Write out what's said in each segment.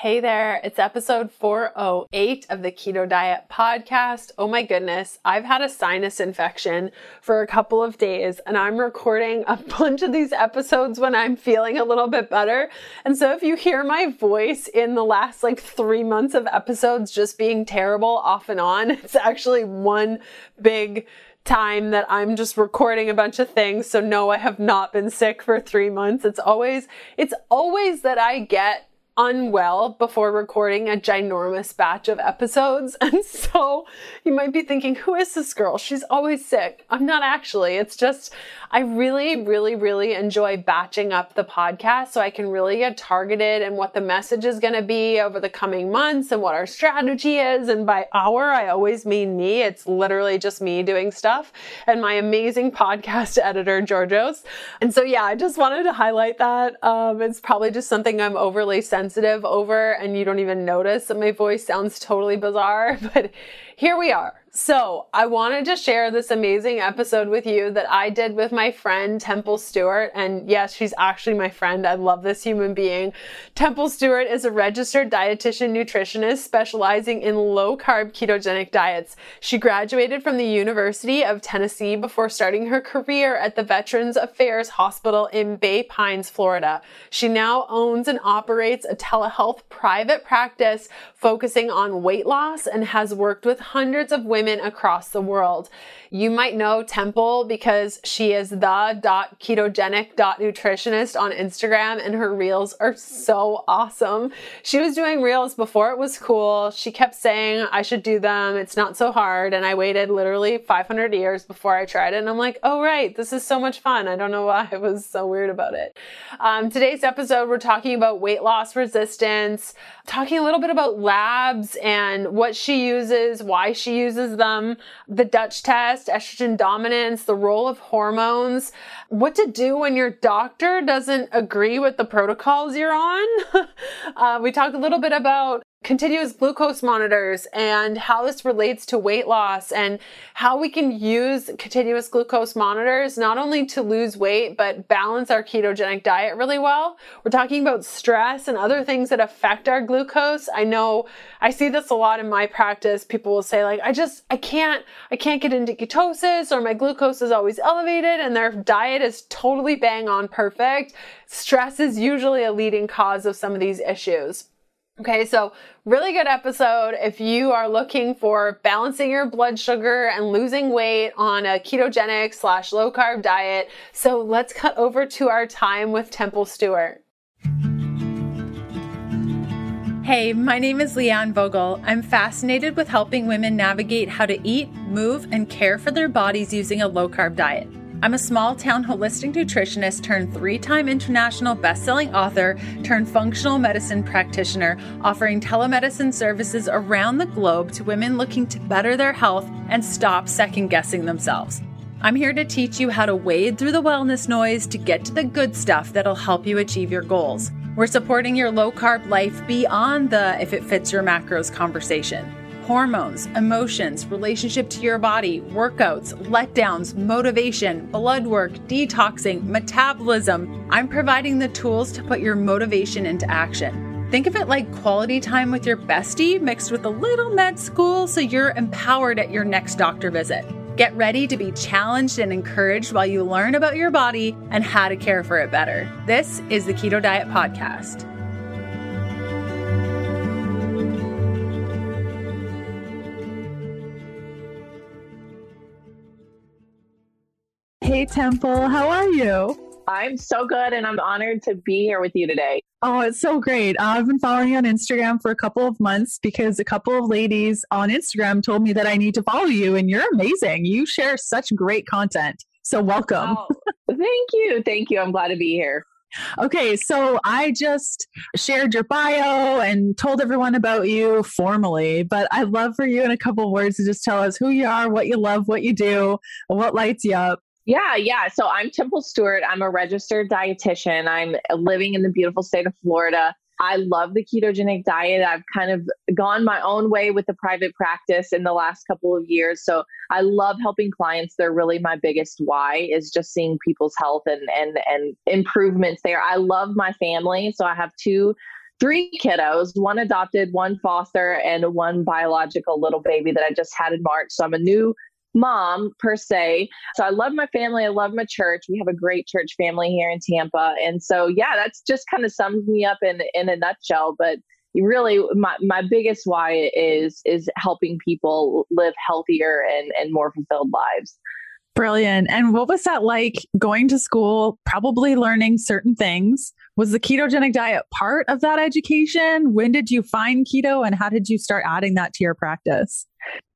Hey there, it's episode 408 of the Keto Diet podcast. Oh my goodness, I've had a sinus infection for a couple of days and I'm recording a bunch of these episodes when I'm feeling a little bit better. And so if you hear my voice in the last like three months of episodes just being terrible off and on, it's actually one big time that I'm just recording a bunch of things. So no, I have not been sick for three months. It's always, it's always that I get unwell before recording a ginormous batch of episodes. And so you might be thinking, who is this girl? She's always sick. I'm not actually. It's just, I really, really, really enjoy batching up the podcast so I can really get targeted and what the message is going to be over the coming months and what our strategy is. And by our, I always mean me. It's literally just me doing stuff and my amazing podcast editor, Georgios. And so, yeah, I just wanted to highlight that. Um, it's probably just something I'm overly sensitive sensitive over and you don't even notice that my voice sounds totally bizarre, but here we are. So, I wanted to share this amazing episode with you that I did with my friend Temple Stewart. And yes, she's actually my friend. I love this human being. Temple Stewart is a registered dietitian nutritionist specializing in low carb ketogenic diets. She graduated from the University of Tennessee before starting her career at the Veterans Affairs Hospital in Bay Pines, Florida. She now owns and operates a telehealth private practice focusing on weight loss and has worked with hundreds of women women across the world. You might know Temple because she is the ketogenic nutritionist on Instagram and her reels are so awesome. She was doing reels before it was cool. She kept saying I should do them. It's not so hard. And I waited literally 500 years before I tried it. And I'm like, oh, right, this is so much fun. I don't know why I was so weird about it. Um, today's episode, we're talking about weight loss resistance, talking a little bit about labs and what she uses, why she uses them, the Dutch test estrogen dominance, the role of hormones, what to do when your doctor doesn't agree with the protocols you're on. uh, we talked a little bit about continuous glucose monitors and how this relates to weight loss and how we can use continuous glucose monitors not only to lose weight but balance our ketogenic diet really well. We're talking about stress and other things that affect our glucose. I know I see this a lot in my practice. People will say like I just I can't I can't get into ketosis or my glucose is always elevated and their diet is totally bang on perfect. Stress is usually a leading cause of some of these issues. Okay, so really good episode if you are looking for balancing your blood sugar and losing weight on a ketogenic slash low carb diet. So let's cut over to our time with Temple Stewart. Hey, my name is Leanne Vogel. I'm fascinated with helping women navigate how to eat, move, and care for their bodies using a low carb diet. I'm a small town holistic nutritionist turned three time international best-selling author turned functional medicine practitioner, offering telemedicine services around the globe to women looking to better their health and stop second guessing themselves. I'm here to teach you how to wade through the wellness noise to get to the good stuff that'll help you achieve your goals. We're supporting your low carb life beyond the if it fits your macros conversation hormones, emotions, relationship to your body, workouts, letdowns, motivation, blood work, detoxing, metabolism. I'm providing the tools to put your motivation into action. Think of it like quality time with your bestie mixed with a little med school so you're empowered at your next doctor visit. Get ready to be challenged and encouraged while you learn about your body and how to care for it better. This is the Keto Diet Podcast. Hey, Temple, how are you? I'm so good and I'm honored to be here with you today. Oh, it's so great. Uh, I've been following you on Instagram for a couple of months because a couple of ladies on Instagram told me that I need to follow you, and you're amazing. You share such great content. So, welcome. Oh, thank you. Thank you. I'm glad to be here. Okay, so I just shared your bio and told everyone about you formally, but I'd love for you in a couple of words to just tell us who you are, what you love, what you do, what lights you up. Yeah, yeah. So I'm Temple Stewart. I'm a registered dietitian. I'm living in the beautiful state of Florida. I love the ketogenic diet. I've kind of gone my own way with the private practice in the last couple of years. So I love helping clients. They're really my biggest why is just seeing people's health and and and improvements there. I love my family. So I have two three kiddos, one adopted, one foster, and one biological little baby that I just had in March. So I'm a new mom per se. So I love my family. I love my church. We have a great church family here in Tampa. And so yeah, that's just kind of sums me up in in a nutshell. But really my, my biggest why is is helping people live healthier and, and more fulfilled lives. Brilliant. And what was that like going to school, probably learning certain things? Was the ketogenic diet part of that education? When did you find keto and how did you start adding that to your practice?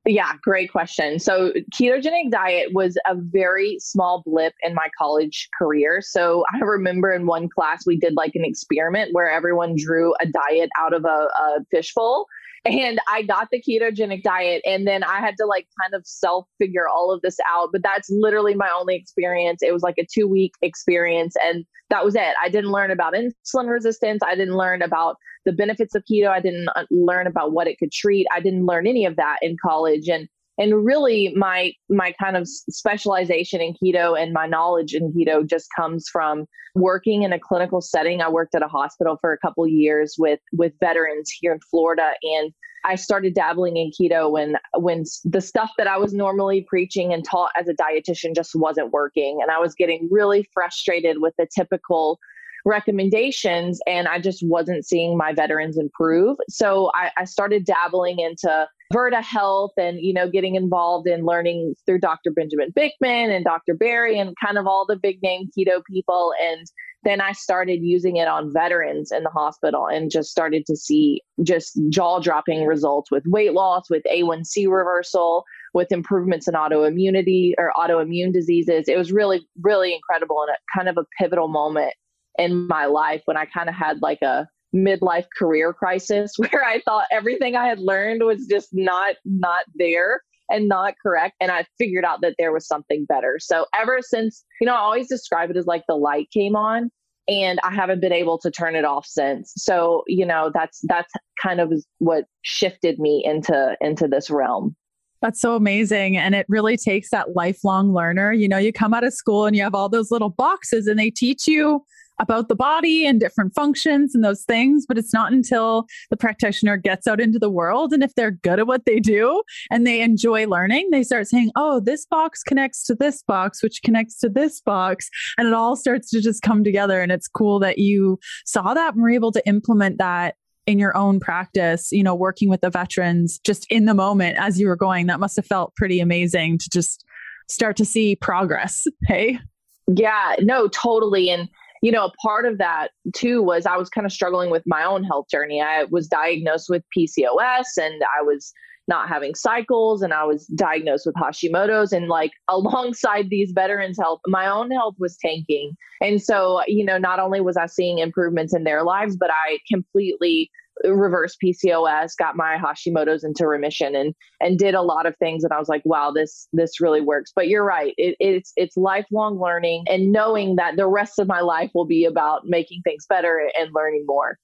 Yeah, great question. So, ketogenic diet was a very small blip in my college career. So, I remember in one class we did like an experiment where everyone drew a diet out of a, a fishbowl and I got the ketogenic diet and then I had to like kind of self figure all of this out. But that's literally my only experience. It was like a two week experience and that was it. I didn't learn about insulin resistance. I didn't learn about the benefits of keto. I didn't uh, learn about what it could treat. I didn't learn any of that in college. And and really my my kind of specialization in keto and my knowledge in keto just comes from working in a clinical setting i worked at a hospital for a couple years with with veterans here in florida and i started dabbling in keto when when the stuff that i was normally preaching and taught as a dietitian just wasn't working and i was getting really frustrated with the typical recommendations and I just wasn't seeing my veterans improve. So I, I started dabbling into Virta Health and, you know, getting involved in learning through Dr. Benjamin Bikman and Dr. Berry and kind of all the big name keto people. And then I started using it on veterans in the hospital and just started to see just jaw dropping results with weight loss, with A1C reversal, with improvements in autoimmunity or autoimmune diseases. It was really, really incredible and a kind of a pivotal moment in my life when I kind of had like a midlife career crisis where I thought everything I had learned was just not not there and not correct and I figured out that there was something better. So ever since, you know, I always describe it as like the light came on and I haven't been able to turn it off since. So, you know, that's that's kind of what shifted me into into this realm. That's so amazing. And it really takes that lifelong learner. You know, you come out of school and you have all those little boxes and they teach you about the body and different functions and those things, but it's not until the practitioner gets out into the world and if they're good at what they do and they enjoy learning, they start saying, "Oh, this box connects to this box, which connects to this box," and it all starts to just come together and it's cool that you saw that and were able to implement that in your own practice, you know, working with the veterans just in the moment as you were going. That must have felt pretty amazing to just start to see progress. Hey? Yeah, no, totally. And you know, a part of that too was I was kind of struggling with my own health journey. I was diagnosed with PCOS and I was not having cycles and I was diagnosed with Hashimoto's and like alongside these veterans health my own health was tanking. And so, you know, not only was I seeing improvements in their lives, but I completely reverse PCOS, got my Hashimoto's into remission and and did a lot of things and I was like, wow, this this really works. But you're right. It, it's it's lifelong learning and knowing that the rest of my life will be about making things better and learning more.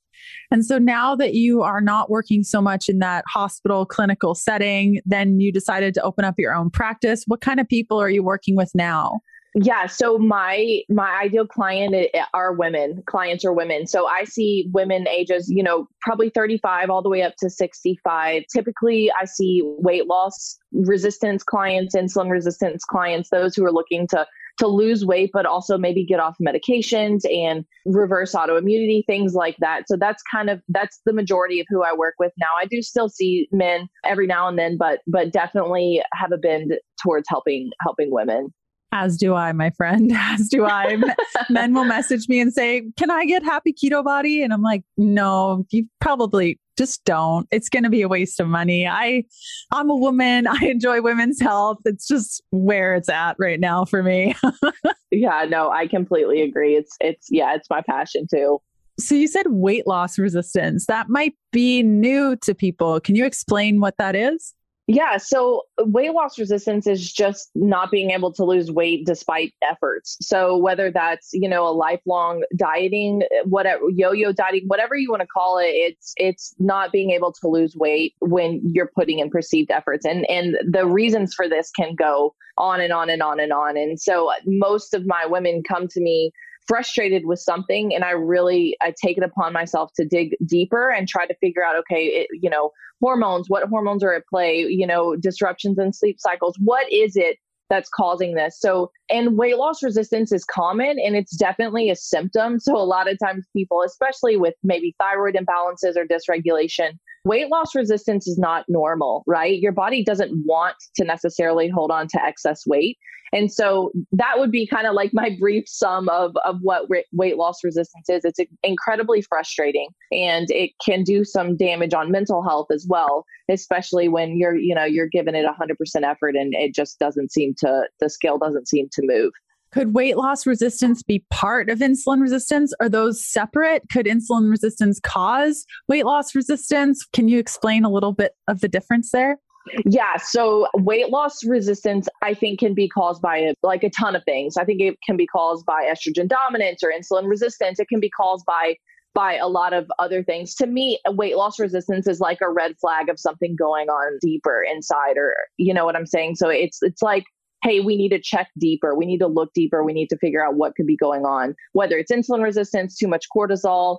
And so now that you are not working so much in that hospital clinical setting, then you decided to open up your own practice. What kind of people are you working with now? Yeah, so my my ideal client are women. Clients are women. So I see women ages, you know, probably 35 all the way up to 65. Typically, I see weight loss resistance clients, insulin resistance clients, those who are looking to to lose weight but also maybe get off medications and reverse autoimmunity things like that so that's kind of that's the majority of who i work with now i do still see men every now and then but but definitely have a bend towards helping helping women as do I, my friend. As do I. Men will message me and say, Can I get happy keto body? And I'm like, No, you probably just don't. It's going to be a waste of money. I, I'm a woman. I enjoy women's health. It's just where it's at right now for me. yeah, no, I completely agree. It's, it's, yeah, it's my passion too. So you said weight loss resistance. That might be new to people. Can you explain what that is? Yeah, so uh, weight loss resistance is just not being able to lose weight despite efforts. So whether that's, you know, a lifelong dieting, uh, whatever yo-yo dieting, whatever you want to call it, it's it's not being able to lose weight when you're putting in perceived efforts. And and the reasons for this can go on and on and on and on. And so uh, most of my women come to me frustrated with something and I really I take it upon myself to dig deeper and try to figure out okay, it, you know, hormones, what hormones are at play, you know, disruptions in sleep cycles. What is it that's causing this. So, and weight loss resistance is common and it's definitely a symptom. So, a lot of times people, especially with maybe thyroid imbalances or dysregulation, weight loss resistance is not normal, right? Your body doesn't want to necessarily hold on to excess weight. And so that would be kind of like my brief sum of, of what weight loss resistance is. It's incredibly frustrating and it can do some damage on mental health as well, especially when you're, you know, you're giving it 100% effort and it just doesn't seem to, the scale doesn't seem to move. Could weight loss resistance be part of insulin resistance? Are those separate? Could insulin resistance cause weight loss resistance? Can you explain a little bit of the difference there? Yeah. So weight loss resistance, I think, can be caused by like a ton of things. I think it can be caused by estrogen dominance or insulin resistance. It can be caused by by a lot of other things. To me, weight loss resistance is like a red flag of something going on deeper inside, or you know what I'm saying. So it's it's like hey, we need to check deeper. We need to look deeper. We need to figure out what could be going on, whether it's insulin resistance, too much cortisol,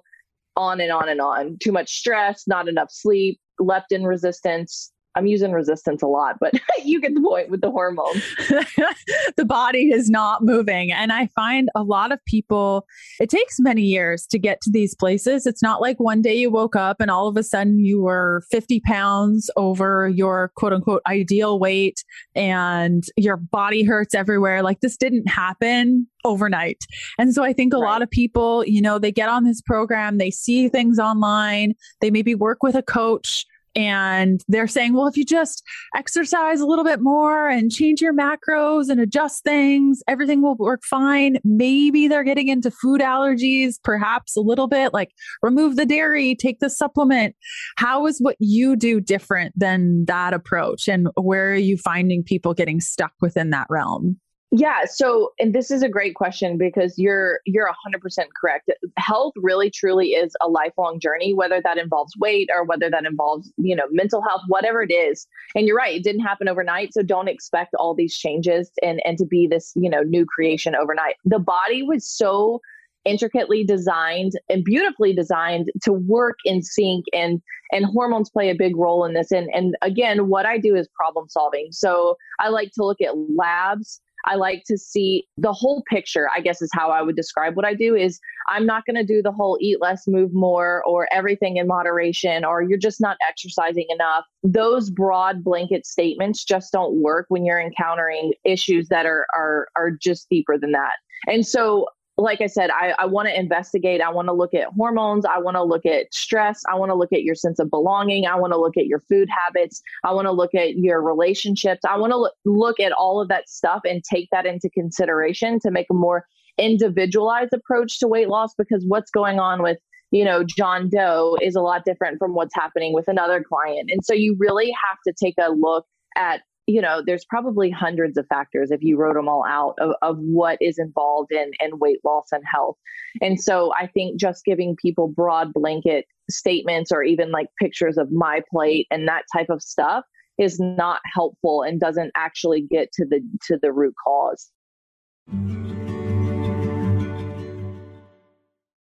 on and on and on, too much stress, not enough sleep, leptin resistance, I'm using resistance a lot, but you get the point with the hormones. the body is not moving. And I find a lot of people, it takes many years to get to these places. It's not like one day you woke up and all of a sudden you were 50 pounds over your quote unquote ideal weight and your body hurts everywhere. Like this didn't happen overnight. And so I think a right. lot of people, you know, they get on this program, they see things online, they maybe work with a coach and they're saying, well, if you just exercise a little bit more and change your macros and adjust things, everything will work fine. Maybe they're getting into food allergies, perhaps a little bit, like remove the dairy, take the supplement. How is what you do different than that approach? And where are you finding people getting stuck within that realm? Yeah, so and this is a great question because you're you're 100% correct. Health really truly is a lifelong journey whether that involves weight or whether that involves, you know, mental health, whatever it is. And you're right, it didn't happen overnight, so don't expect all these changes and and to be this, you know, new creation overnight. The body was so intricately designed and beautifully designed to work in sync and and hormones play a big role in this and and again what I do is problem solving. So I like to look at labs I like to see the whole picture, I guess is how I would describe what I do is I'm not going to do the whole eat less, move more or everything in moderation or you're just not exercising enough. Those broad blanket statements just don't work when you're encountering issues that are are are just deeper than that. And so like I said, I, I want to investigate. I want to look at hormones. I want to look at stress. I want to look at your sense of belonging. I want to look at your food habits. I want to look at your relationships. I want to look, look at all of that stuff and take that into consideration to make a more individualized approach to weight loss because what's going on with you know John Doe is a lot different from what's happening with another client. And so you really have to take a look at you know, there's probably hundreds of factors if you wrote them all out of, of what is involved in, in weight loss and health. And so I think just giving people broad blanket statements or even like pictures of my plate and that type of stuff is not helpful and doesn't actually get to the to the root cause.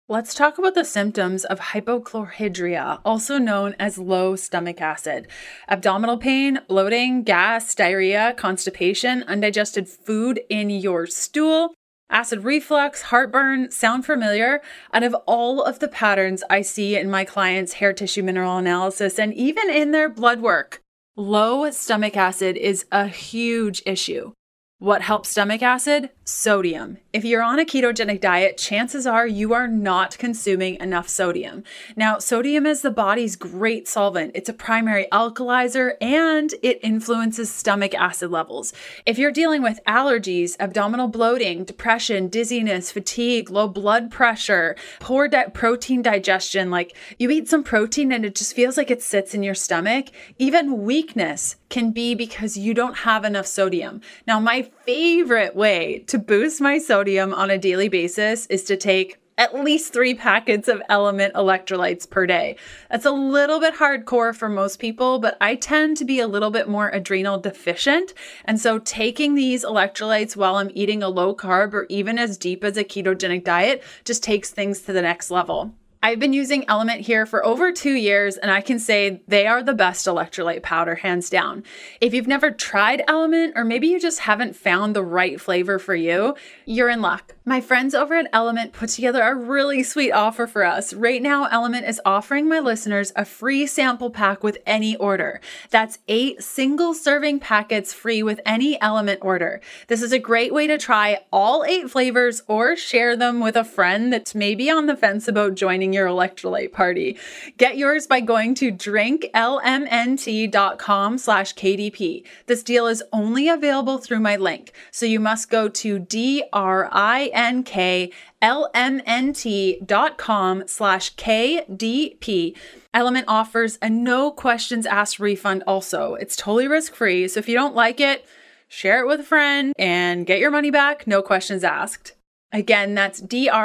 Let's talk about the symptoms of hypochlorhydria, also known as low stomach acid. Abdominal pain, bloating, gas, diarrhea, constipation, undigested food in your stool, acid reflux, heartburn sound familiar? Out of all of the patterns I see in my clients' hair tissue mineral analysis and even in their blood work, low stomach acid is a huge issue. What helps stomach acid? Sodium. If you're on a ketogenic diet, chances are you are not consuming enough sodium. Now, sodium is the body's great solvent. It's a primary alkalizer and it influences stomach acid levels. If you're dealing with allergies, abdominal bloating, depression, dizziness, fatigue, low blood pressure, poor di- protein digestion, like you eat some protein and it just feels like it sits in your stomach, even weakness can be because you don't have enough sodium. Now, my favorite way to boost my sodium on a daily basis is to take at least three packets of element electrolytes per day. That's a little bit hardcore for most people, but I tend to be a little bit more adrenal deficient. And so taking these electrolytes while I'm eating a low carb or even as deep as a ketogenic diet just takes things to the next level. I've been using Element here for over two years, and I can say they are the best electrolyte powder, hands down. If you've never tried Element, or maybe you just haven't found the right flavor for you, you're in luck. My friends over at Element put together a really sweet offer for us. Right now, Element is offering my listeners a free sample pack with any order. That's eight single serving packets free with any Element order. This is a great way to try all eight flavors or share them with a friend that's maybe on the fence about joining your electrolyte party. Get yours by going to drinklmnt.com slash KDP. This deal is only available through my link. So you must go to D-R-I-N-K-L-M-N-T.com slash KDP. Element offers a no questions asked refund also. It's totally risk free. So if you don't like it, share it with a friend and get your money back, no questions asked. Again, that's D-R-I-N-K-L-M-N-T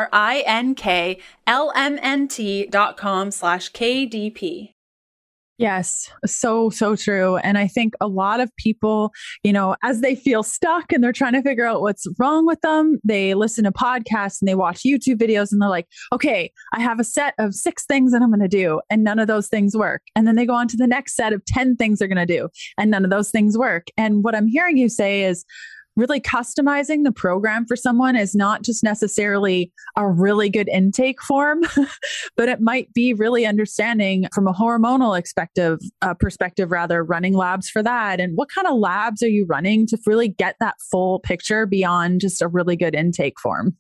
dot com slash KDP. Yes, so, so true. And I think a lot of people, you know, as they feel stuck and they're trying to figure out what's wrong with them, they listen to podcasts and they watch YouTube videos and they're like, okay, I have a set of six things that I'm going to do, and none of those things work. And then they go on to the next set of 10 things they're going to do, and none of those things work. And what I'm hearing you say is, really customizing the program for someone is not just necessarily a really good intake form, but it might be really understanding from a hormonal perspective, uh, perspective rather, running labs for that. And what kind of labs are you running to really get that full picture beyond just a really good intake form?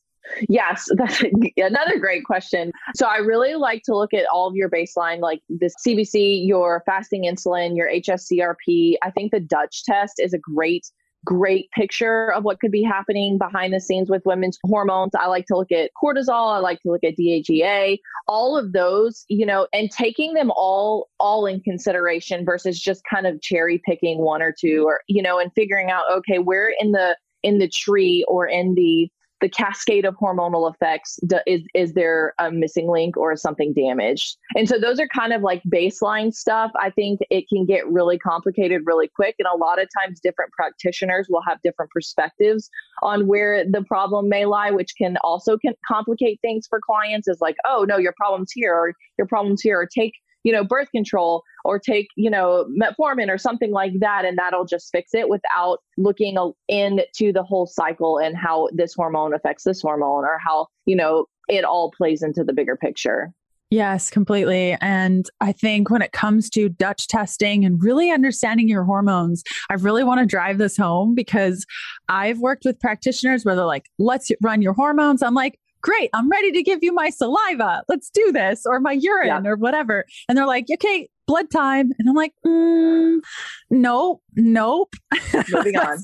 Yes, that's another great question. So I really like to look at all of your baseline, like the CBC, your fasting insulin, your HSCRP. I think the Dutch test is a great great picture of what could be happening behind the scenes with women's hormones. I like to look at cortisol, I like to look at DHEA, all of those, you know, and taking them all all in consideration versus just kind of cherry picking one or two or you know and figuring out okay, where in the in the tree or in the the cascade of hormonal effects is is there a missing link or something damaged? And so those are kind of like baseline stuff. I think it can get really complicated really quick and a lot of times different practitioners will have different perspectives on where the problem may lie which can also can complicate things for clients is like oh no your problem's here or your problems here or take you know, birth control or take, you know, metformin or something like that. And that'll just fix it without looking into the whole cycle and how this hormone affects this hormone or how, you know, it all plays into the bigger picture. Yes, completely. And I think when it comes to Dutch testing and really understanding your hormones, I really want to drive this home because I've worked with practitioners where they're like, let's run your hormones. I'm like, great, I'm ready to give you my saliva. Let's do this, or my urine, yeah. or whatever. And they're like, okay, blood time. And I'm like, mm, nope, nope. Moving on.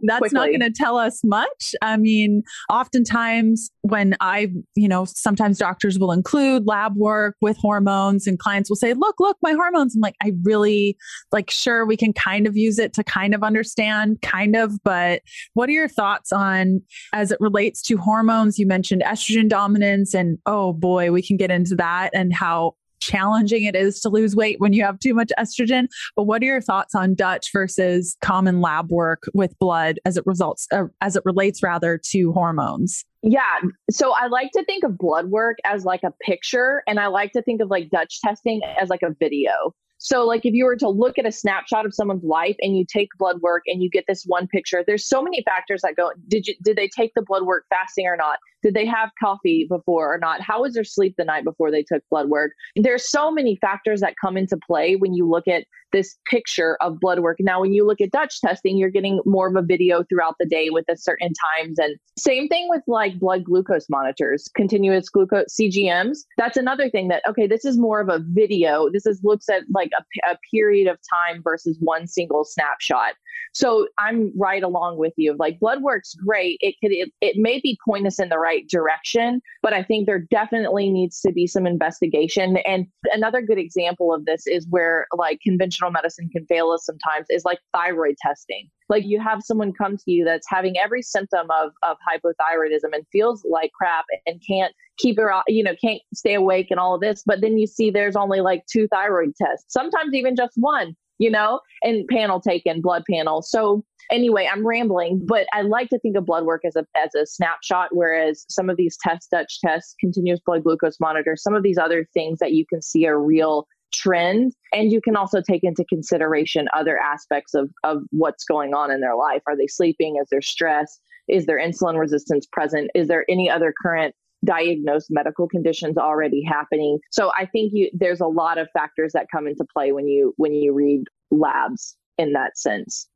that's not going to tell us much. I mean, oftentimes when I, you know, sometimes doctors will include lab work with hormones and clients will say, look, look, my hormones. I'm like, I really like, sure, we can kind of use it to kind of understand, kind of, but what are your thoughts on as it relates to hormones? You mentioned estrogen dominance and oh boy, we can get into that and how challenging it is to lose weight when you have too much estrogen. But what are your thoughts on Dutch versus common lab work with blood as it results uh, as it relates rather to hormones? Yeah. So I like to think of blood work as like a picture and I like to think of like Dutch testing as like a video. So, like, if you were to look at a snapshot of someone's life and you take blood work and you get this one picture, there's so many factors that go. Did you did they take the blood work fasting or not? Did they have coffee before or not? How was their sleep the night before they took blood work? There's so many factors that come into play when you look at this picture of blood work. Now, when you look at Dutch testing, you're getting more of a video throughout the day with a certain times. And same thing with like blood glucose monitors, continuous glucose CGMs. That's another thing that, okay, this is more of a video. This is looks at like a, a period of time versus one single snapshot. So I'm right along with you. Like blood work's great. It could it, it may be point us in the right direction, but I think there definitely needs to be some investigation. And another good example of this is where like conventional medicine can fail us sometimes is like thyroid testing Like you have someone come to you that's having every symptom of, of hypothyroidism and feels like crap and can't keep her, you know, can't stay awake and all of this. But then you see there's only like two thyroid tests, sometimes even just one, you know, and panel taken, blood panel. So anyway, I'm rambling, but I like to think of blood work as a as a snapshot, whereas some of these tests, Dutch tests, continuous blood glucose monitor, some of these other things that you can see are real trend and you can also take into consideration other aspects of of what's going on in their life. Are they sleeping? Is there stress? Is there insulin resistance present? Is there any other current diagnosed medical conditions already happening? So i think you there's a lot of factors that come into play when you when you read labs in that sense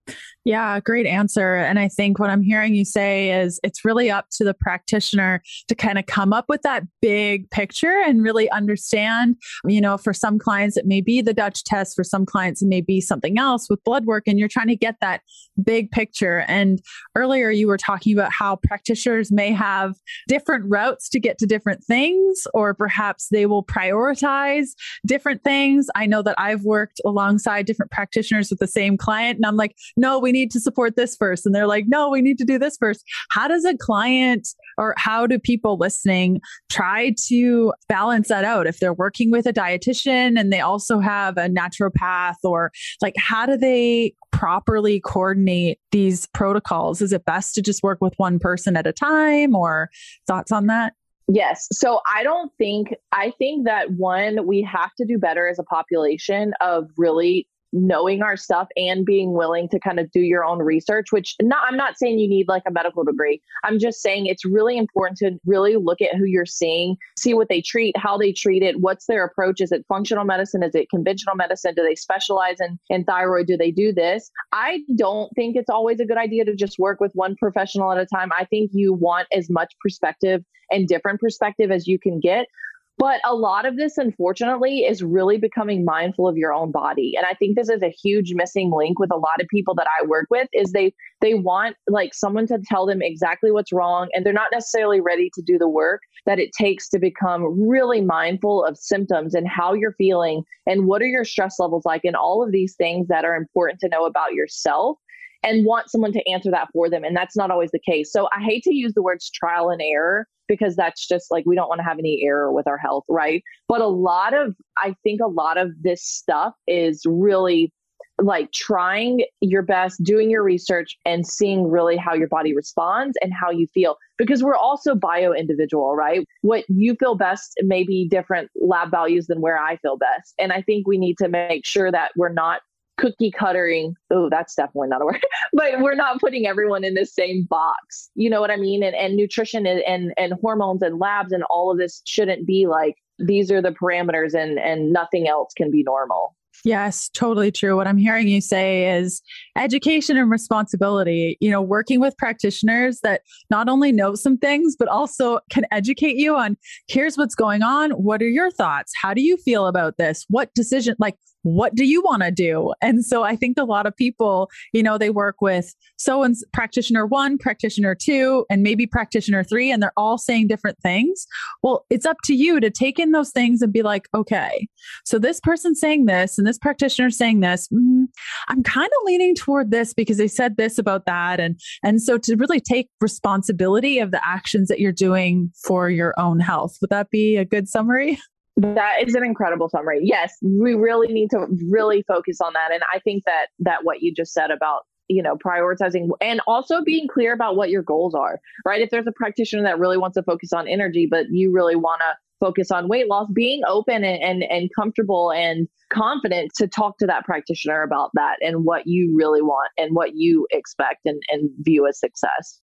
yeah, great answer. And I think what I'm hearing you say is it's really up to the practitioner to kind of come up with that big picture and really understand. You know, for some clients, it may be the Dutch test, for some clients, it may be something else with blood work, and you're trying to get that big picture. And earlier, you were talking about how practitioners may have different routes to get to different things, or perhaps they will prioritize different things. I know that I've worked alongside different practitioners with the same client, and I'm like, no, we need to support this first. And they're like, no, we need to do this first. How does a client or how do people listening try to balance that out? If they're working with a dietitian and they also have a naturopath, or like, how do they properly coordinate these protocols? Is it best to just work with one person at a time or thoughts on that? Yes. So I don't think, I think that one, we have to do better as a population of really knowing our stuff and being willing to kind of do your own research which not I'm not saying you need like a medical degree. I'm just saying it's really important to really look at who you're seeing, see what they treat, how they treat it, what's their approach, is it functional medicine, is it conventional medicine, do they specialize in in thyroid, do they do this? I don't think it's always a good idea to just work with one professional at a time. I think you want as much perspective and different perspective as you can get. But a lot of this, unfortunately, is really becoming mindful of your own body. And I think this is a huge missing link with a lot of people that I work with is they they want like someone to tell them exactly what's wrong and they're not necessarily ready to do the work that it takes to become really mindful of symptoms and how you're feeling and what are your stress levels like and all of these things that are important to know about yourself and want someone to answer that for them. And that's not always the case. So I hate to use the words trial and error because that's just like we don't want to have any error with our health, right? But a lot of, I think a lot of this stuff is really like trying your best, doing your research, and seeing really how your body responds and how you feel. Because we're also bio individual, right? What you feel best may be different lab values than where I feel best. And I think we need to make sure that we're not cookie cuttering. Oh, that's definitely not a word, but we're not putting everyone in the same box. You know what I mean? And, and nutrition and, and, and hormones and labs and all of this shouldn't be like, these are the parameters and, and nothing else can be normal. Yes, totally true. What I'm hearing you say is education and responsibility, you know, working with practitioners that not only know some things, but also can educate you on here's what's going on. What are your thoughts? How do you feel about this? What decision, like, what do you want to do? And so I think a lot of people, you know, they work with so and practitioner one, practitioner two, and maybe practitioner three, and they're all saying different things. Well, it's up to you to take in those things and be like, okay, so this person's saying this and this practitioner saying this. Mm, I'm kind of leaning toward this because they said this about that. And and so to really take responsibility of the actions that you're doing for your own health. Would that be a good summary? That is an incredible summary. Yes, we really need to really focus on that. And I think that that what you just said about you know prioritizing and also being clear about what your goals are right if there's a practitioner that really wants to focus on energy but you really want to focus on weight loss being open and, and and comfortable and confident to talk to that practitioner about that and what you really want and what you expect and, and view as success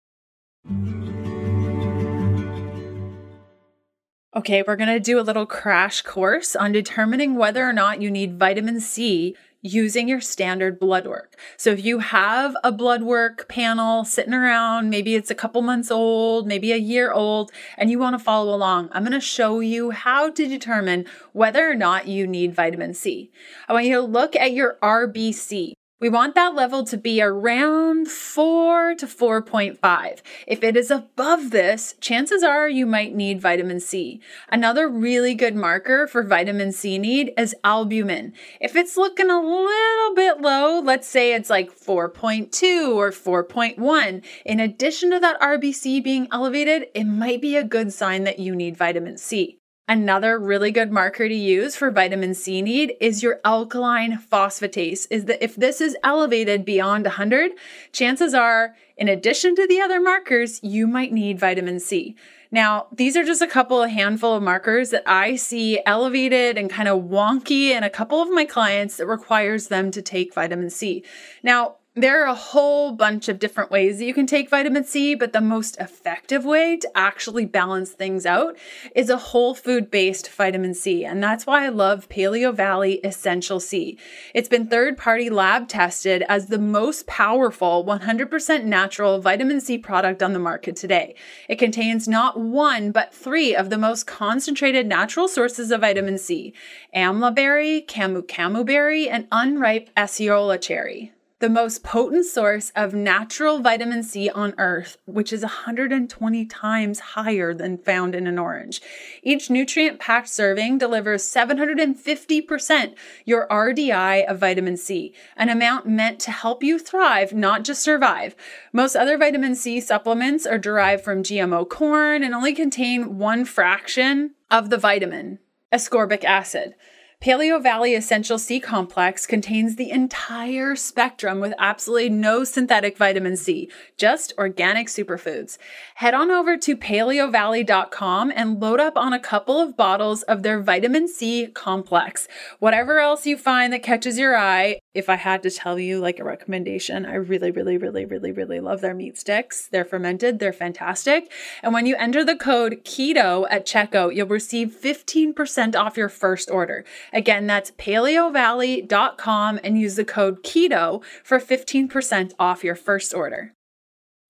Okay, we're going to do a little crash course on determining whether or not you need vitamin C using your standard blood work. So if you have a blood work panel sitting around, maybe it's a couple months old, maybe a year old, and you want to follow along, I'm going to show you how to determine whether or not you need vitamin C. I want you to look at your RBC. We want that level to be around 4 to 4.5. If it is above this, chances are you might need vitamin C. Another really good marker for vitamin C need is albumin. If it's looking a little bit low, let's say it's like 4.2 or 4.1, in addition to that RBC being elevated, it might be a good sign that you need vitamin C. Another really good marker to use for vitamin C need is your alkaline phosphatase. Is that if this is elevated beyond 100, chances are, in addition to the other markers, you might need vitamin C. Now, these are just a couple of handful of markers that I see elevated and kind of wonky in a couple of my clients that requires them to take vitamin C. Now, there are a whole bunch of different ways that you can take vitamin C, but the most effective way to actually balance things out is a whole food based vitamin C. And that's why I love Paleo Valley Essential C. It's been third party lab tested as the most powerful 100% natural vitamin C product on the market today. It contains not one, but three of the most concentrated natural sources of vitamin C amla berry, camu camu berry, and unripe acerola cherry the most potent source of natural vitamin C on earth, which is 120 times higher than found in an orange. Each nutrient packed serving delivers 750% your RDI of vitamin C, an amount meant to help you thrive, not just survive. Most other vitamin C supplements are derived from GMO corn and only contain one fraction of the vitamin, ascorbic acid. Paleo Valley Essential C Complex contains the entire spectrum with absolutely no synthetic vitamin C, just organic superfoods. Head on over to paleovalley.com and load up on a couple of bottles of their vitamin C complex. Whatever else you find that catches your eye, if I had to tell you like a recommendation, I really, really, really, really, really love their meat sticks. They're fermented, they're fantastic. And when you enter the code KETO at checkout, you'll receive 15% off your first order. Again, that's paleovalley.com and use the code KETO for 15% off your first order.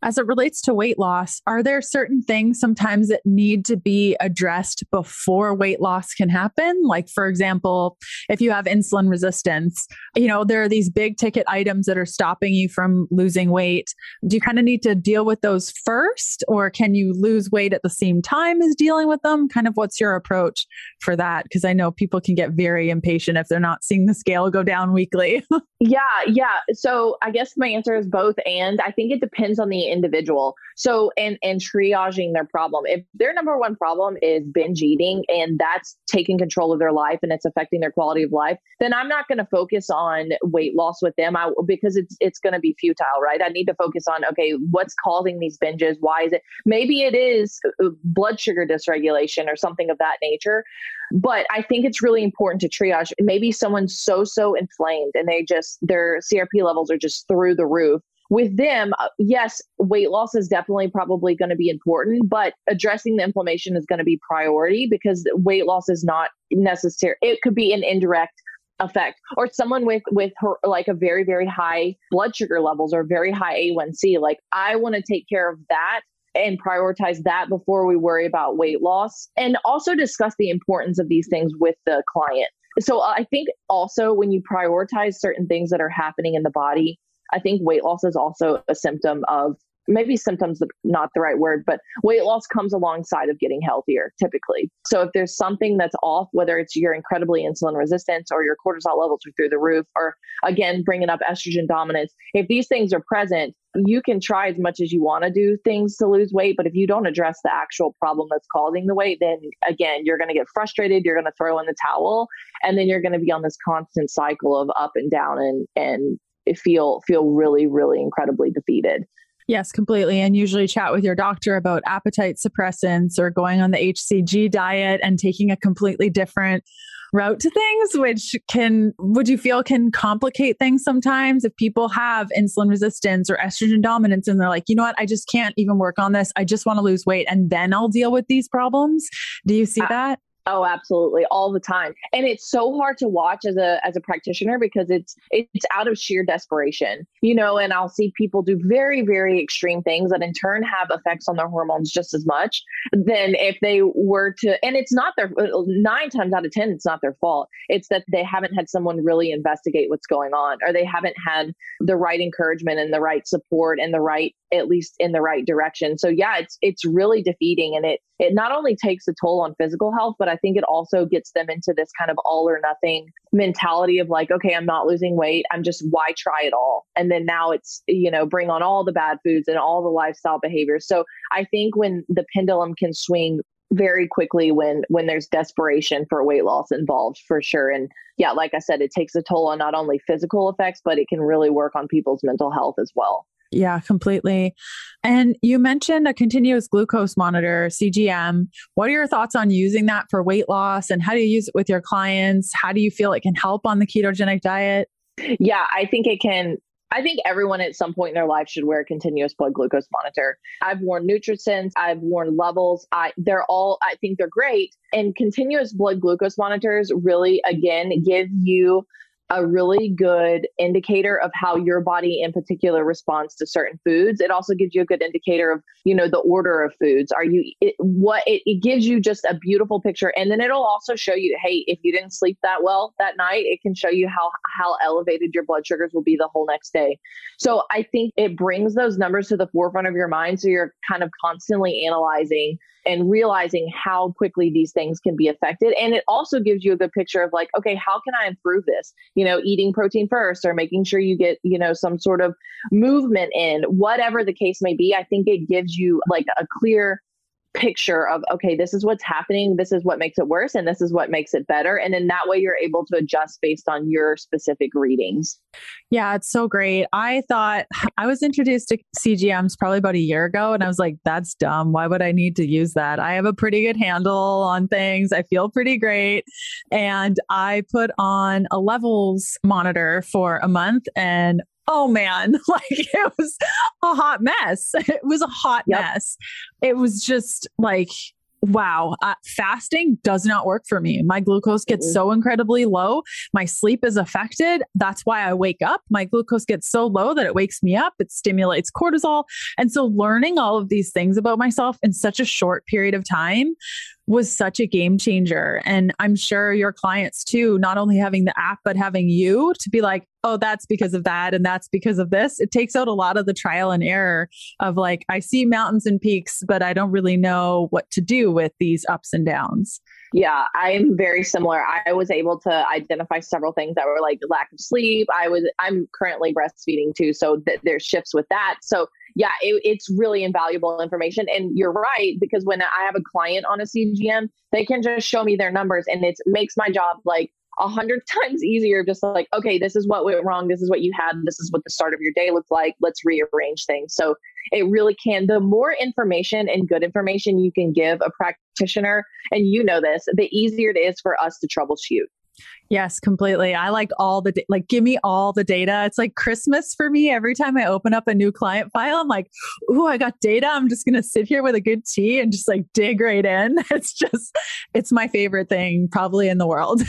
As it relates to weight loss, are there certain things sometimes that need to be addressed before weight loss can happen? Like, for example, if you have insulin resistance, you know, there are these big ticket items that are stopping you from losing weight. Do you kind of need to deal with those first, or can you lose weight at the same time as dealing with them? Kind of what's your approach for that? Because I know people can get very impatient if they're not seeing the scale go down weekly. yeah, yeah. So I guess my answer is both. And I think it depends on the individual. So and and triaging their problem. If their number one problem is binge eating and that's taking control of their life and it's affecting their quality of life, then I'm not going to focus on weight loss with them I, because it's it's going to be futile, right? I need to focus on okay, what's causing these binges? Why is it? Maybe it is uh, blood sugar dysregulation or something of that nature. But I think it's really important to triage. Maybe someone's so so inflamed and they just their CRP levels are just through the roof with them, uh, yes, weight loss is definitely probably going to be important, but addressing the inflammation is going to be priority because weight loss is not necessary. It could be an indirect effect or someone with with her like a very very high blood sugar levels or very high A1C like I want to take care of that and prioritize that before we worry about weight loss and also discuss the importance of these things with the client. So I think also when you prioritize certain things that are happening in the body I think weight loss is also a symptom of maybe symptoms not the right word but weight loss comes alongside of getting healthier typically. So if there's something that's off whether it's your incredibly insulin resistance or your cortisol levels are through the roof or again bringing up estrogen dominance if these things are present you can try as much as you want to do things to lose weight but if you don't address the actual problem that's causing the weight then again you're going to get frustrated you're going to throw in the towel and then you're going to be on this constant cycle of up and down and and feel feel really really incredibly defeated Yes, completely. And usually chat with your doctor about appetite suppressants or going on the HCG diet and taking a completely different route to things, which can, would you feel can complicate things sometimes if people have insulin resistance or estrogen dominance and they're like, you know what, I just can't even work on this. I just want to lose weight and then I'll deal with these problems. Do you see that? Oh, absolutely, all the time. And it's so hard to watch as a as a practitioner because it's it's out of sheer desperation. You know, and I'll see people do very very extreme things that in turn have effects on their hormones just as much than if they were to and it's not their uh, 9 times out of 10 it's not their fault. It's that they haven't had someone really investigate what's going on or they haven't had the right encouragement and the right support and the right at least in the right direction. So yeah, it's it's really defeating and it it not only takes a toll on physical health, but I think it also gets them into this kind of all or nothing mentality of like, okay, I'm not losing weight. I'm just why try it all? And then now it's, you know, bring on all the bad foods and all the lifestyle behaviors. So I think when the pendulum can swing very quickly when when there's desperation for weight loss involved for sure and yeah like i said it takes a toll on not only physical effects but it can really work on people's mental health as well yeah, completely. And you mentioned a continuous glucose monitor, CGM. What are your thoughts on using that for weight loss and how do you use it with your clients? How do you feel it can help on the ketogenic diet? Yeah, I think it can. I think everyone at some point in their life should wear a continuous blood glucose monitor. I've worn NutriSense, I've worn levels. I they're all I think they're great. And continuous blood glucose monitors really again give you a really good indicator of how your body in particular responds to certain foods. It also gives you a good indicator of you know the order of foods. Are you it, what it, it gives you just a beautiful picture. And then it'll also show you hey if you didn't sleep that well that night it can show you how how elevated your blood sugars will be the whole next day. So i think it brings those numbers to the forefront of your mind. So you're kind of constantly analyzing and realizing how quickly these things can be affected. And it also gives you a good picture of like, okay, how can I improve this? You know, eating protein first or making sure you get, you know, some sort of movement in, whatever the case may be. I think it gives you like a clear picture of okay this is what's happening this is what makes it worse and this is what makes it better. And then that way you're able to adjust based on your specific readings. Yeah it's so great. I thought i was introduced to cgms probably about a year ago and i was like that's dumb. Why would i need to use that? I have a pretty good handle on things. I feel pretty great. And i put on a levels monitor for a month and oh man, like it was a hot mess. It was a hot yep. mess. It was just like, wow, uh, fasting does not work for me. My glucose gets mm-hmm. so incredibly low. My sleep is affected. That's why I wake up. My glucose gets so low that it wakes me up. It stimulates cortisol. And so, learning all of these things about myself in such a short period of time was such a game changer. And I'm sure your clients too, not only having the app, but having you to be like, oh, that's because of that. And that's because of this. It takes out a lot of the trial and error of like, I see mountains and peaks, but I don't really know what to do with these ups and downs. Yeah, I'm very similar. I was able to identify several things that were like lack of sleep. I was, I'm currently breastfeeding too. So th- there's shifts with that. So yeah, it, it's really invaluable information. And you're right, because when I have a client on a CGM, they can just show me their numbers and it makes my job like a hundred times easier. Just like, okay, this is what went wrong. This is what you had. This is what the start of your day looked like. Let's rearrange things. So it really can. The more information and good information you can give a practitioner, and you know this, the easier it is for us to troubleshoot. Yes, completely. I like all the like give me all the data. It's like Christmas for me. Every time I open up a new client file, I'm like, "Ooh, I got data. I'm just going to sit here with a good tea and just like dig right in." It's just it's my favorite thing probably in the world.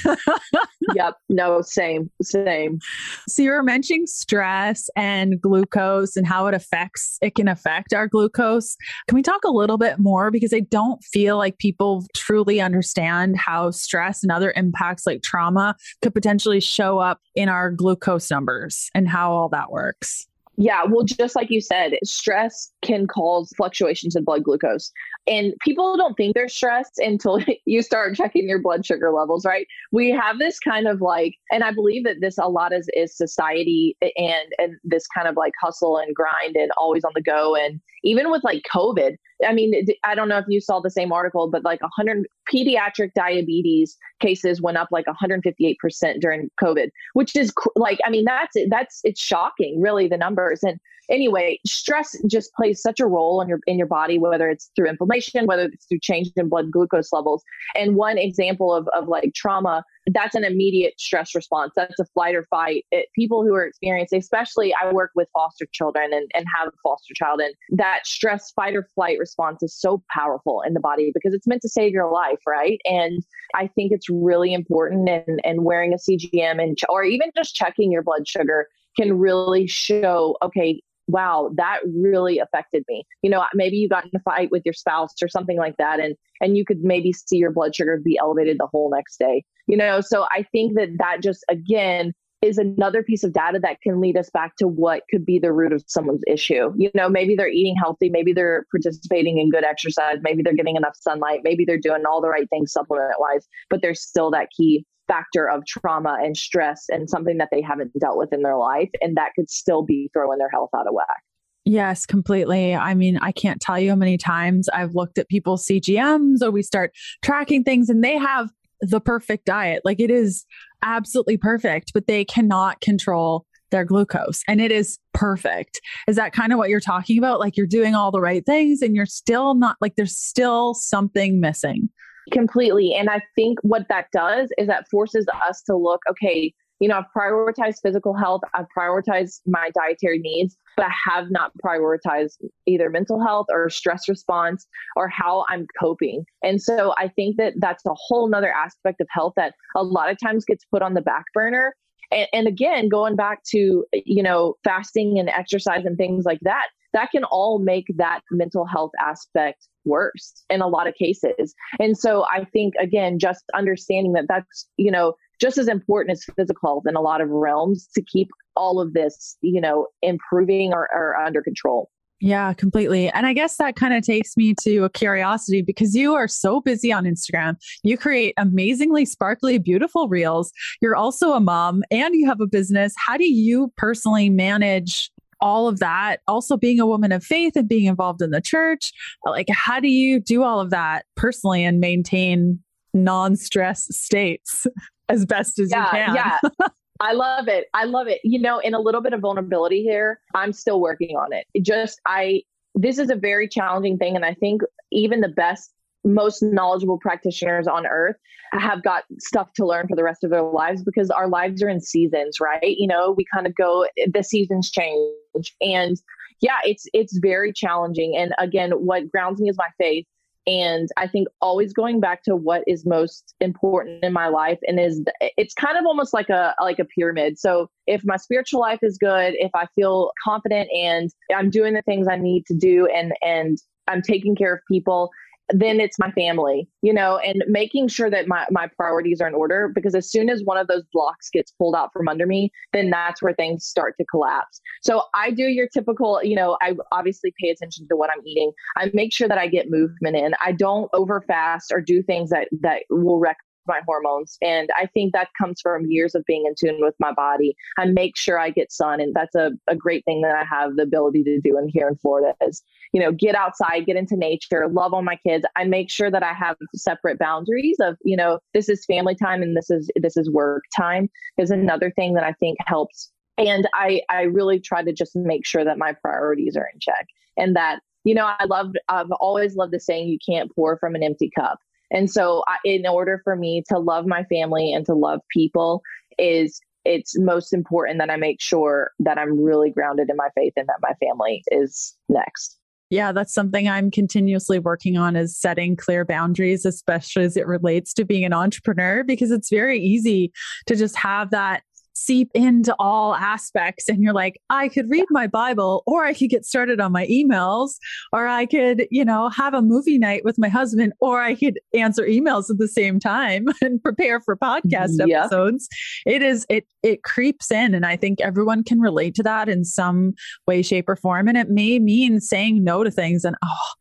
yep. No, same. Same. So you were mentioning stress and glucose and how it affects it can affect our glucose. Can we talk a little bit more because I don't feel like people truly understand how stress and other impacts like trauma could potentially show up in our glucose numbers and how all that works. Yeah, well, just like you said, stress can cause fluctuations in blood glucose. And people don't think they're stressed until you start checking your blood sugar levels, right? We have this kind of like, and I believe that this a lot is, is society and and this kind of like hustle and grind and always on the go. And even with like COVID, I mean, I don't know if you saw the same article, but like 100 pediatric diabetes cases went up like 158% during COVID, which is like, I mean, that's that's it's shocking, really, the numbers. And anyway, stress just plays such a role in your in your body, whether it's through inflammation, whether it's through change in blood glucose levels. And one example of of like trauma that's an immediate stress response. That's a flight or fight. It, people who are experiencing, especially I work with foster children and, and have a foster child, and that stress fight or flight response is so powerful in the body because it's meant to save your life, right? And I think it's really important and, and wearing a CGM and or even just checking your blood sugar can really show, okay, wow that really affected me you know maybe you got in a fight with your spouse or something like that and and you could maybe see your blood sugar be elevated the whole next day you know so i think that that just again is another piece of data that can lead us back to what could be the root of someone's issue you know maybe they're eating healthy maybe they're participating in good exercise maybe they're getting enough sunlight maybe they're doing all the right things supplement wise but there's still that key factor of trauma and stress and something that they haven't dealt with in their life. And that could still be throwing their health out of whack. Yes, completely. I mean, I can't tell you how many times I've looked at people's CGMs or we start tracking things and they have the perfect diet. Like it is absolutely perfect, but they cannot control their glucose and it is perfect. Is that kind of what you're talking about? Like you're doing all the right things and you're still not like there's still something missing. Completely. And I think what that does is that forces us to look, okay, you know, I've prioritized physical health, I've prioritized my dietary needs, but I have not prioritized either mental health or stress response or how I'm coping. And so I think that that's a whole nother aspect of health that a lot of times gets put on the back burner. And, and again, going back to, you know, fasting and exercise and things like that, that can all make that mental health aspect worse in a lot of cases. And so I think, again, just understanding that that's, you know, just as important as physical in a lot of realms to keep all of this, you know, improving or, or under control. Yeah, completely. And I guess that kind of takes me to a curiosity because you are so busy on Instagram. You create amazingly sparkly, beautiful reels. You're also a mom and you have a business. How do you personally manage all of that, also being a woman of faith and being involved in the church, like how do you do all of that personally and maintain non-stress states as best as yeah, you can? Yeah. I love it. I love it. You know, in a little bit of vulnerability here, I'm still working on it. it just I this is a very challenging thing and I think even the best most knowledgeable practitioners on earth have got stuff to learn for the rest of their lives because our lives are in seasons, right? You know, we kind of go the seasons change and yeah, it's it's very challenging and again what grounds me is my faith and I think always going back to what is most important in my life and is it's kind of almost like a like a pyramid. So if my spiritual life is good, if I feel confident and I'm doing the things I need to do and and I'm taking care of people then it's my family, you know, and making sure that my, my priorities are in order because as soon as one of those blocks gets pulled out from under me, then that's where things start to collapse. So I do your typical, you know, I obviously pay attention to what I'm eating. I make sure that I get movement in. I don't over fast or do things that that will wreck my hormones. And I think that comes from years of being in tune with my body. I make sure I get sun. And that's a, a great thing that I have the ability to do in here in Florida is, you know, get outside, get into nature, love on my kids. I make sure that I have separate boundaries of, you know, this is family time and this is this is work time is another thing that I think helps. And I I really try to just make sure that my priorities are in check and that you know, I love, I've always loved the saying, you can't pour from an empty cup. And so, I, in order for me to love my family and to love people, is it's most important that I make sure that I'm really grounded in my faith and that my family is next. Yeah, that's something I'm continuously working on is setting clear boundaries, especially as it relates to being an entrepreneur, because it's very easy to just have that seep into all aspects and you're like i could read my bible or i could get started on my emails or i could you know have a movie night with my husband or i could answer emails at the same time and prepare for podcast mm-hmm. yeah. episodes it is it it creeps in and i think everyone can relate to that in some way shape or form and it may mean saying no to things and oh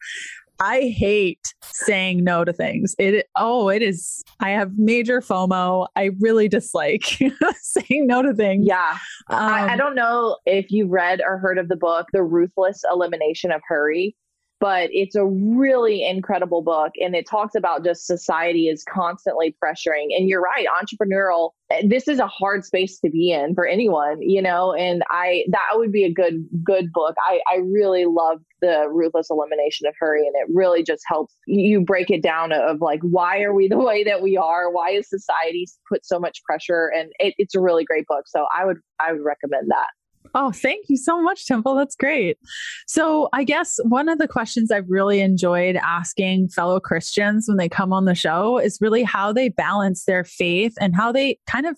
I hate saying no to things. It oh, it is. I have major FOMO. I really dislike saying no to things. Yeah, um, I, I, um, don't know if you've read or heard of the book, The Ruthless Elimination of Hurry. But it's a really incredible book and it talks about just society is constantly pressuring and you're right entrepreneurial eh, this is a hard space to be in for anyone you know and i that would be a good good book. I i really love the ruthless elimination of hurry and it really just helps you break it down of like why are we the way that we are? Why is society put so much pressure? And it, it's a really great book so i would i would recommend that Oh, thank you so much, Temple. That's great. So, I guess one of the questions I've really enjoyed asking fellow Christians when they come on the show is really how they balance their faith and how they kind of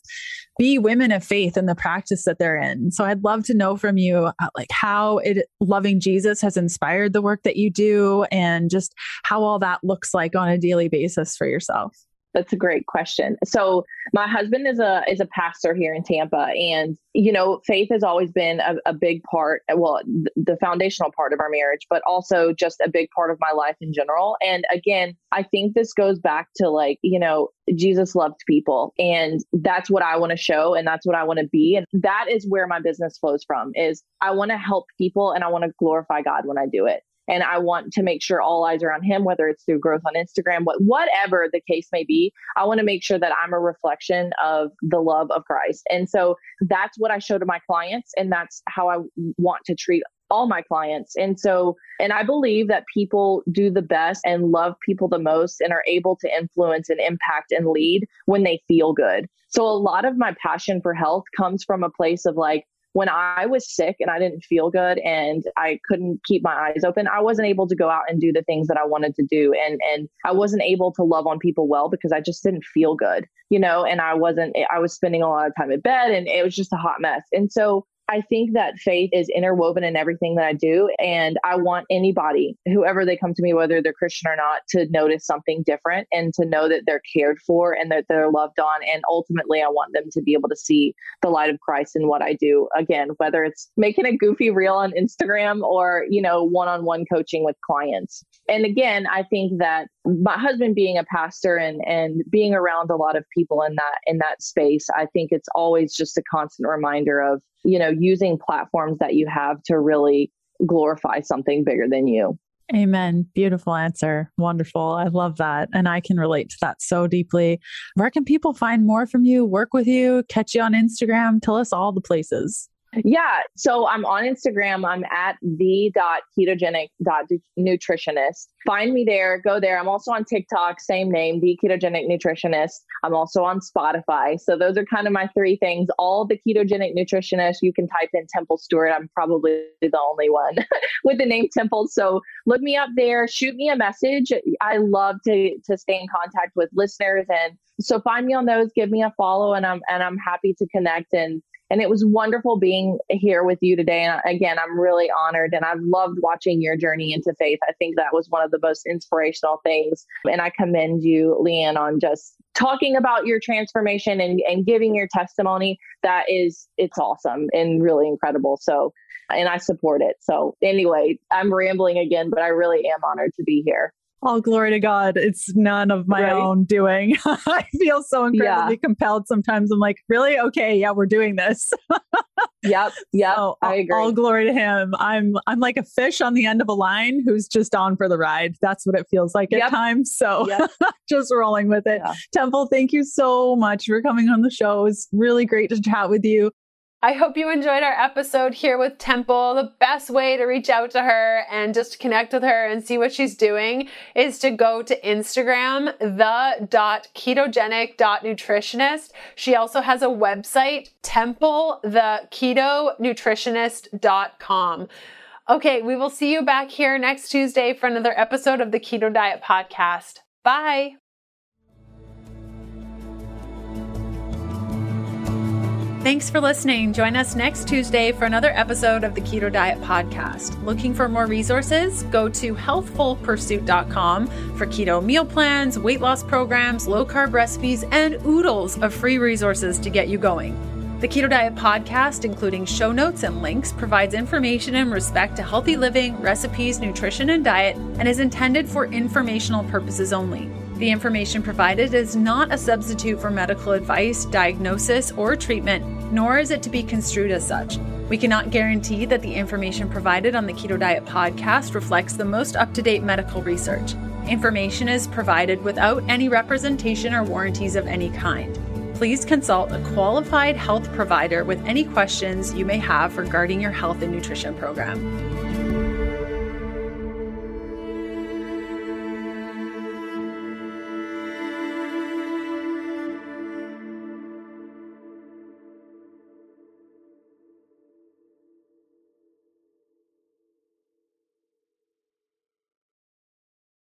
be women of faith in the practice that they're in. So, I'd love to know from you, uh, like, how it loving Jesus has inspired the work that you do and just how all that looks like on a daily basis for yourself. That's a great question. So my husband is a is a pastor here in Tampa, and you know, faith has always been a, a big part. Well, th- the foundational part of our marriage, but also just a big part of my life in general. And again, I think this goes back to like you know, Jesus loved people, and that's what I want to show, and that's what I want to be, and that is where my business flows from. Is I want to help people, and I want to glorify God when I do it and I want to make sure all eyes are on him, whether it's through growth on Instagram, what whatever the case may be. I want to make sure that I'm a reflection of the love of Christ. And so that's what I show to my clients, and that's how I want to treat all my clients. And so, and I believe that people do the best and love people the most and are able to influence and impact and lead when they feel good. So, a lot of my passion for health comes from a place of like, when I was sick and I didn't feel good and I couldn't keep my eyes open, I wasn't able to go out and do the things that I wanted to do. And and I wasn't able to love on people well because I just didn't feel good, you know, and I wasn't I was spending a lot of time in bed and it was just a hot mess. And so I think that faith is interwoven in everything that I do. And I want anybody, whoever they come to me, whether they're Christian or not, to notice something different and to know that they're cared for and that they're loved on. And ultimately, I want them to be able to see the light of Christ in what I do. Again, whether it's making a goofy reel on Instagram or, you know, one on one coaching with clients. And again, I think that my husband being a pastor and and being around a lot of people in that in that space i think it's always just a constant reminder of you know using platforms that you have to really glorify something bigger than you Amen. Beautiful answer. Wonderful. I love that. And I can relate to that so deeply. Where can people find more from you, work with you, catch you on Instagram? Tell us all the places. Yeah. So I'm on Instagram. I'm at the.ketogenic.nutritionist. Find me there. Go there. I'm also on TikTok, same name, the ketogenic nutritionist. I'm also on Spotify. So those are kind of my three things. All the ketogenic nutritionist, you can type in Temple Stewart. I'm probably the only one with the name Temple. So look me up there. Shoot me a message. I love to to stay in contact with listeners and so find me on those, give me a follow and I'm and I'm happy to connect and and it was wonderful being here with you today. And again, I'm really honored and I've loved watching your journey into faith. I think that was one of the most inspirational things. And I commend you, Leanne, on just talking about your transformation and, and giving your testimony. That is, it's awesome and really incredible. So, and I support it. So, anyway, I'm rambling again, but I really am honored to be here all glory to God. It's none of my right. own doing. I feel so incredibly yeah. compelled sometimes. I'm like, really? Okay, yeah, we're doing this. yep. Yep. So, I agree. All glory to him. I'm I'm like a fish on the end of a line who's just on for the ride. That's what it feels like yep. at times. So yep. just rolling with it. Yeah. Temple, thank you so much for coming on the show. It's really great to chat with you. I hope you enjoyed our episode here with Temple. The best way to reach out to her and just connect with her and see what she's doing is to go to Instagram, the.ketogenic.nutritionist. She also has a website, templetheKetoNutritionist.com. Okay, we will see you back here next Tuesday for another episode of the Keto Diet Podcast. Bye. Thanks for listening. Join us next Tuesday for another episode of the Keto Diet Podcast. Looking for more resources? Go to healthfulpursuit.com for keto meal plans, weight loss programs, low carb recipes, and oodles of free resources to get you going. The Keto Diet Podcast, including show notes and links, provides information in respect to healthy living, recipes, nutrition, and diet, and is intended for informational purposes only. The information provided is not a substitute for medical advice, diagnosis, or treatment, nor is it to be construed as such. We cannot guarantee that the information provided on the Keto Diet podcast reflects the most up to date medical research. Information is provided without any representation or warranties of any kind. Please consult a qualified health provider with any questions you may have regarding your health and nutrition program.